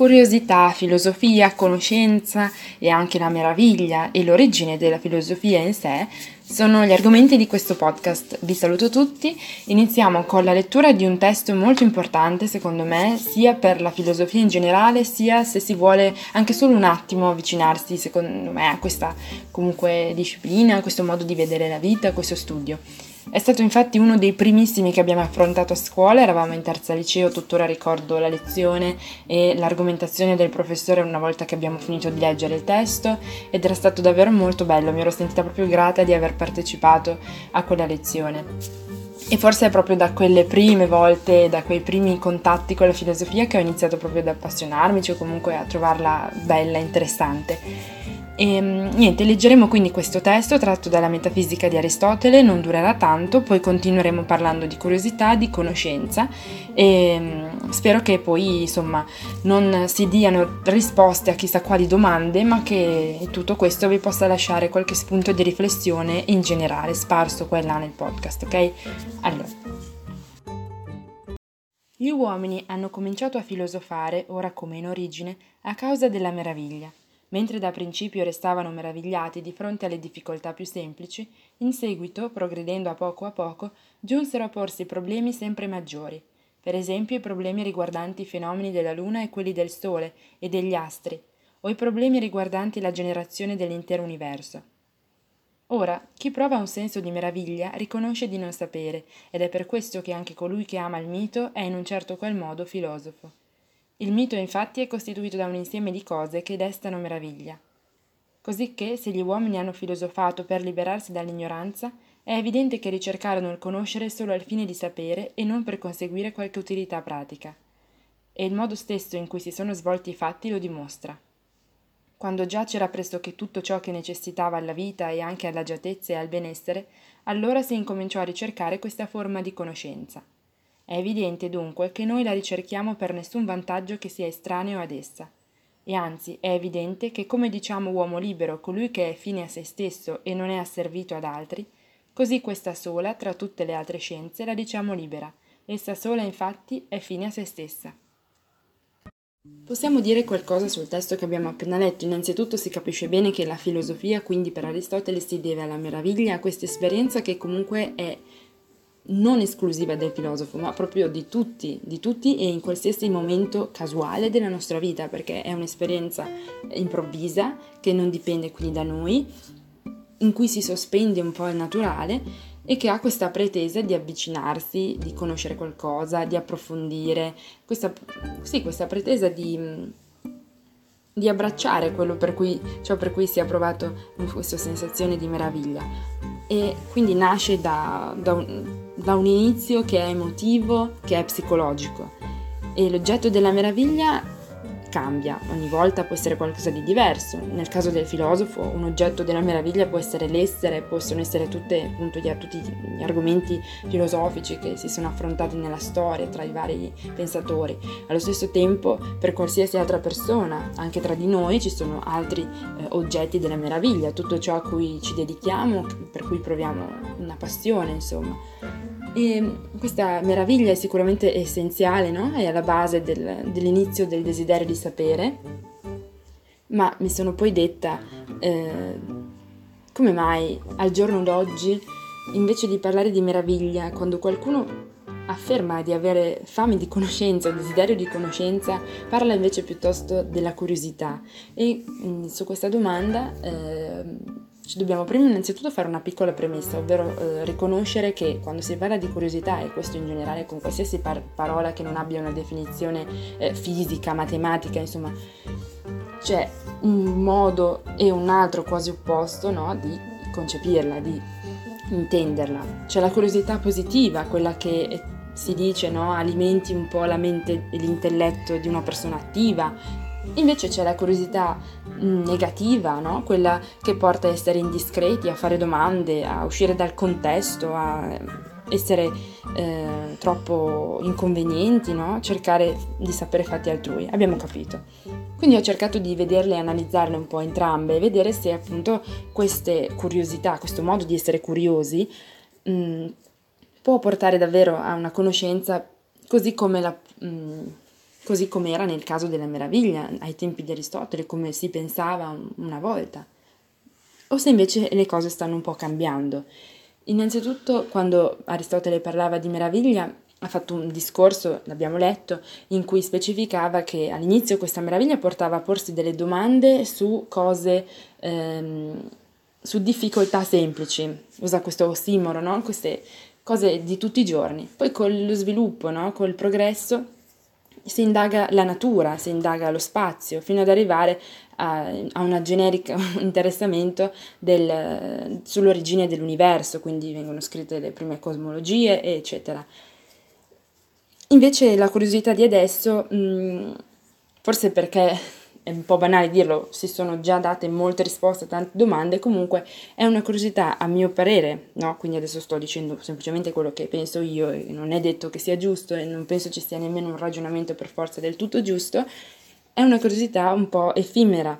Curiosità, filosofia, conoscenza e anche la meraviglia e l'origine della filosofia in sé sono gli argomenti di questo podcast. Vi saluto tutti. Iniziamo con la lettura di un testo molto importante, secondo me, sia per la filosofia in generale, sia se si vuole anche solo un attimo avvicinarsi, secondo me, a questa comunque disciplina, a questo modo di vedere la vita, a questo studio. È stato infatti uno dei primissimi che abbiamo affrontato a scuola, eravamo in terza liceo, tuttora ricordo la lezione e l'argomentazione del professore una volta che abbiamo finito di leggere il testo ed era stato davvero molto bello, mi ero sentita proprio grata di aver partecipato a quella lezione. E forse è proprio da quelle prime volte, da quei primi contatti con la filosofia che ho iniziato proprio ad appassionarmi, cioè comunque a trovarla bella, interessante. E ehm, niente, leggeremo quindi questo testo tratto dalla Metafisica di Aristotele, non durerà tanto, poi continueremo parlando di curiosità, di conoscenza e ehm, spero che poi insomma non si diano risposte a chissà quali domande, ma che tutto questo vi possa lasciare qualche spunto di riflessione in generale, sparso qua e là nel podcast, ok? Allora. Gli uomini hanno cominciato a filosofare, ora come in origine, a causa della meraviglia mentre da principio restavano meravigliati di fronte alle difficoltà più semplici, in seguito, progredendo a poco a poco, giunsero a porsi problemi sempre maggiori, per esempio i problemi riguardanti i fenomeni della Luna e quelli del Sole e degli astri, o i problemi riguardanti la generazione dell'intero universo. Ora, chi prova un senso di meraviglia riconosce di non sapere, ed è per questo che anche colui che ama il mito è in un certo qual modo filosofo. Il mito infatti è costituito da un insieme di cose che destano meraviglia. Cosicché, se gli uomini hanno filosofato per liberarsi dall'ignoranza, è evidente che ricercarono il conoscere solo al fine di sapere e non per conseguire qualche utilità pratica. E il modo stesso in cui si sono svolti i fatti lo dimostra. Quando già c'era pressoché tutto ciò che necessitava alla vita e anche all'agiatezza e al benessere, allora si incominciò a ricercare questa forma di conoscenza. È evidente dunque che noi la ricerchiamo per nessun vantaggio che sia estraneo ad essa. E anzi è evidente che come diciamo uomo libero colui che è fine a se stesso e non è asservito ad altri, così questa sola, tra tutte le altre scienze, la diciamo libera. Essa sola infatti è fine a se stessa. Possiamo dire qualcosa sul testo che abbiamo appena letto. Innanzitutto si capisce bene che la filosofia, quindi per Aristotele, si deve alla meraviglia, a questa esperienza che comunque è non esclusiva del filosofo, ma proprio di tutti, di tutti e in qualsiasi momento casuale della nostra vita, perché è un'esperienza improvvisa che non dipende quindi da noi, in cui si sospende un po' il naturale e che ha questa pretesa di avvicinarsi, di conoscere qualcosa, di approfondire, questa, sì, questa pretesa di, di abbracciare quello per cui, ciò per cui si è provato questa sensazione di meraviglia. E quindi nasce da, da un da un inizio che è emotivo, che è psicologico e l'oggetto della meraviglia cambia, ogni volta può essere qualcosa di diverso. Nel caso del filosofo, un oggetto della meraviglia può essere l'essere, possono essere tutte, appunto, gli, tutti gli argomenti filosofici che si sono affrontati nella storia tra i vari pensatori. Allo stesso tempo, per qualsiasi altra persona, anche tra di noi, ci sono altri eh, oggetti della meraviglia, tutto ciò a cui ci dedichiamo, per cui proviamo una passione, insomma. E questa meraviglia è sicuramente essenziale, no? È alla base del, dell'inizio del desiderio di sapere, ma mi sono poi detta eh, come mai al giorno d'oggi, invece di parlare di meraviglia, quando qualcuno afferma di avere fame di conoscenza, desiderio di conoscenza, parla invece piuttosto della curiosità. E mh, mm, su questa domanda eh, ci dobbiamo prima innanzitutto fare una piccola premessa, ovvero eh, riconoscere che quando si parla di curiosità, e questo in generale con qualsiasi par- parola che non abbia una definizione eh, fisica, matematica, insomma, c'è un modo e un altro quasi opposto no, di concepirla, di intenderla. C'è la curiosità positiva, quella che si dice no, alimenti un po' la mente e l'intelletto di una persona attiva, Invece c'è la curiosità mm, negativa, no? quella che porta a essere indiscreti, a fare domande, a uscire dal contesto, a essere eh, troppo inconvenienti, no? cercare di sapere fatti altrui. Abbiamo capito. Quindi ho cercato di vederle e analizzarle un po' entrambe e vedere se appunto queste curiosità, questo modo di essere curiosi, mh, mm, può portare davvero a una conoscenza così come la... Mh, mm, così come era nel caso della meraviglia ai tempi di Aristotele, come si pensava una volta, o se invece le cose stanno un po' cambiando. Innanzitutto, quando Aristotele parlava di meraviglia, ha fatto un discorso, l'abbiamo letto, in cui specificava che all'inizio questa meraviglia portava a porsi delle domande su cose, ehm, su difficoltà semplici, usa questo ossimoro, no? queste cose di tutti i giorni. Poi con lo sviluppo, no? col progresso, si indaga la natura, si indaga lo spazio, fino ad arrivare a, a un generico interessamento del, sull'origine dell'universo, quindi vengono scritte le prime cosmologie, eccetera. Invece la curiosità di adesso, mm, forse perché è un po' banale dirlo, si sono già date molte risposte a tante domande, comunque è una curiosità a mio parere, no? Quindi adesso sto dicendo semplicemente quello che penso io e non è detto che sia giusto e non penso ci sia nemmeno un ragionamento per forza del tutto giusto, è una curiosità un po' effimera,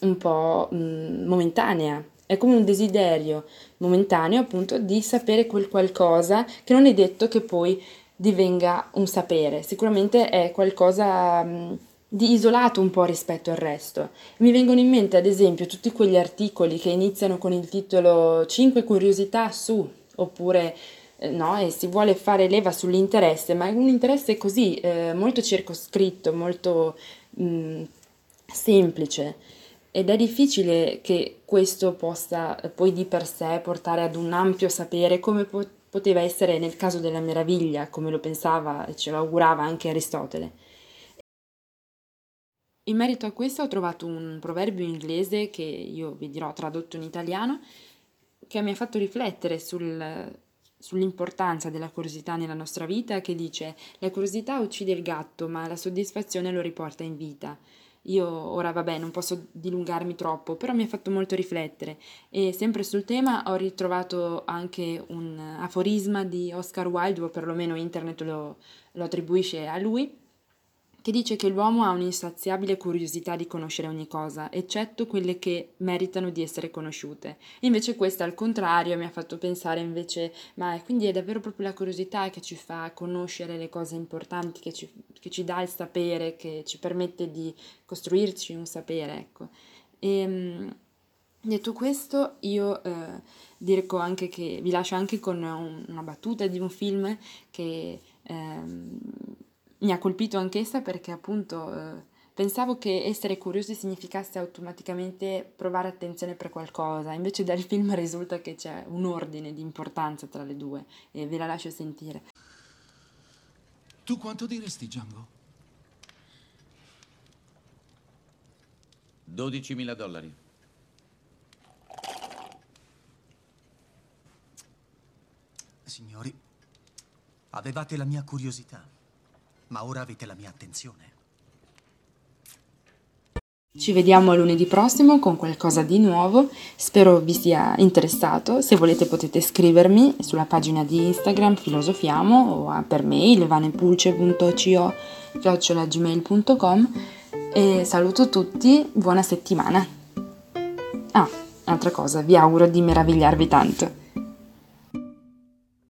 un po' mh, mm, momentanea, è come un desiderio momentaneo appunto di sapere quel qualcosa che non è detto che poi divenga un sapere, sicuramente è qualcosa mh, di isolato un po' rispetto al resto. Mi vengono in mente ad esempio tutti quegli articoli che iniziano con il titolo 5 curiosità su, oppure eh, no, e si vuole fare leva sull'interesse, ma è un interesse così eh, molto circoscritto, molto mh, semplice. Ed è difficile che questo possa poi di per sé portare ad un ampio sapere come po- poteva essere nel caso della meraviglia, come lo pensava e ce lo augurava anche Aristotele. In merito a questo ho trovato un proverbio inglese che io vi dirò tradotto in italiano, che mi ha fatto riflettere sul, sull'importanza della curiosità nella nostra vita, che dice la curiosità uccide il gatto, ma la soddisfazione lo riporta in vita. Io ora vabbè non posso dilungarmi troppo, però mi ha fatto molto riflettere e sempre sul tema ho ritrovato anche un aforisma di Oscar Wilde, o perlomeno internet lo, lo attribuisce a lui, che dice che l'uomo ha un'insaziabile curiosità di conoscere ogni cosa, eccetto quelle che meritano di essere conosciute. Invece questa al contrario mi ha fatto pensare invece, ma quindi è davvero proprio la curiosità che ci fa conoscere le cose importanti, che ci, che ci dà il sapere, che ci permette di costruirci un sapere, ecco. E, ehm, detto questo, io eh, dico anche che vi lascio anche con un, una battuta di un film che... Ehm, mi ha colpito anch'essa perché appunto eh, pensavo che essere curiosi significasse automaticamente provare attenzione per qualcosa, invece dal film risulta che c'è un ordine di importanza tra le due e ve la lascio sentire. Tu quanto diresti, Django? 12.000 dollari. Signori, avevate la mia curiosità ma ora avete la mia attenzione. Ci vediamo lunedì prossimo con qualcosa di nuovo, spero vi sia interessato, se volete potete scrivermi sulla pagina di Instagram filosofiamo o per mail vanepulce.co.gmail.com e saluto tutti, buona settimana. Ah, altra cosa, vi auguro di meravigliarvi tanto.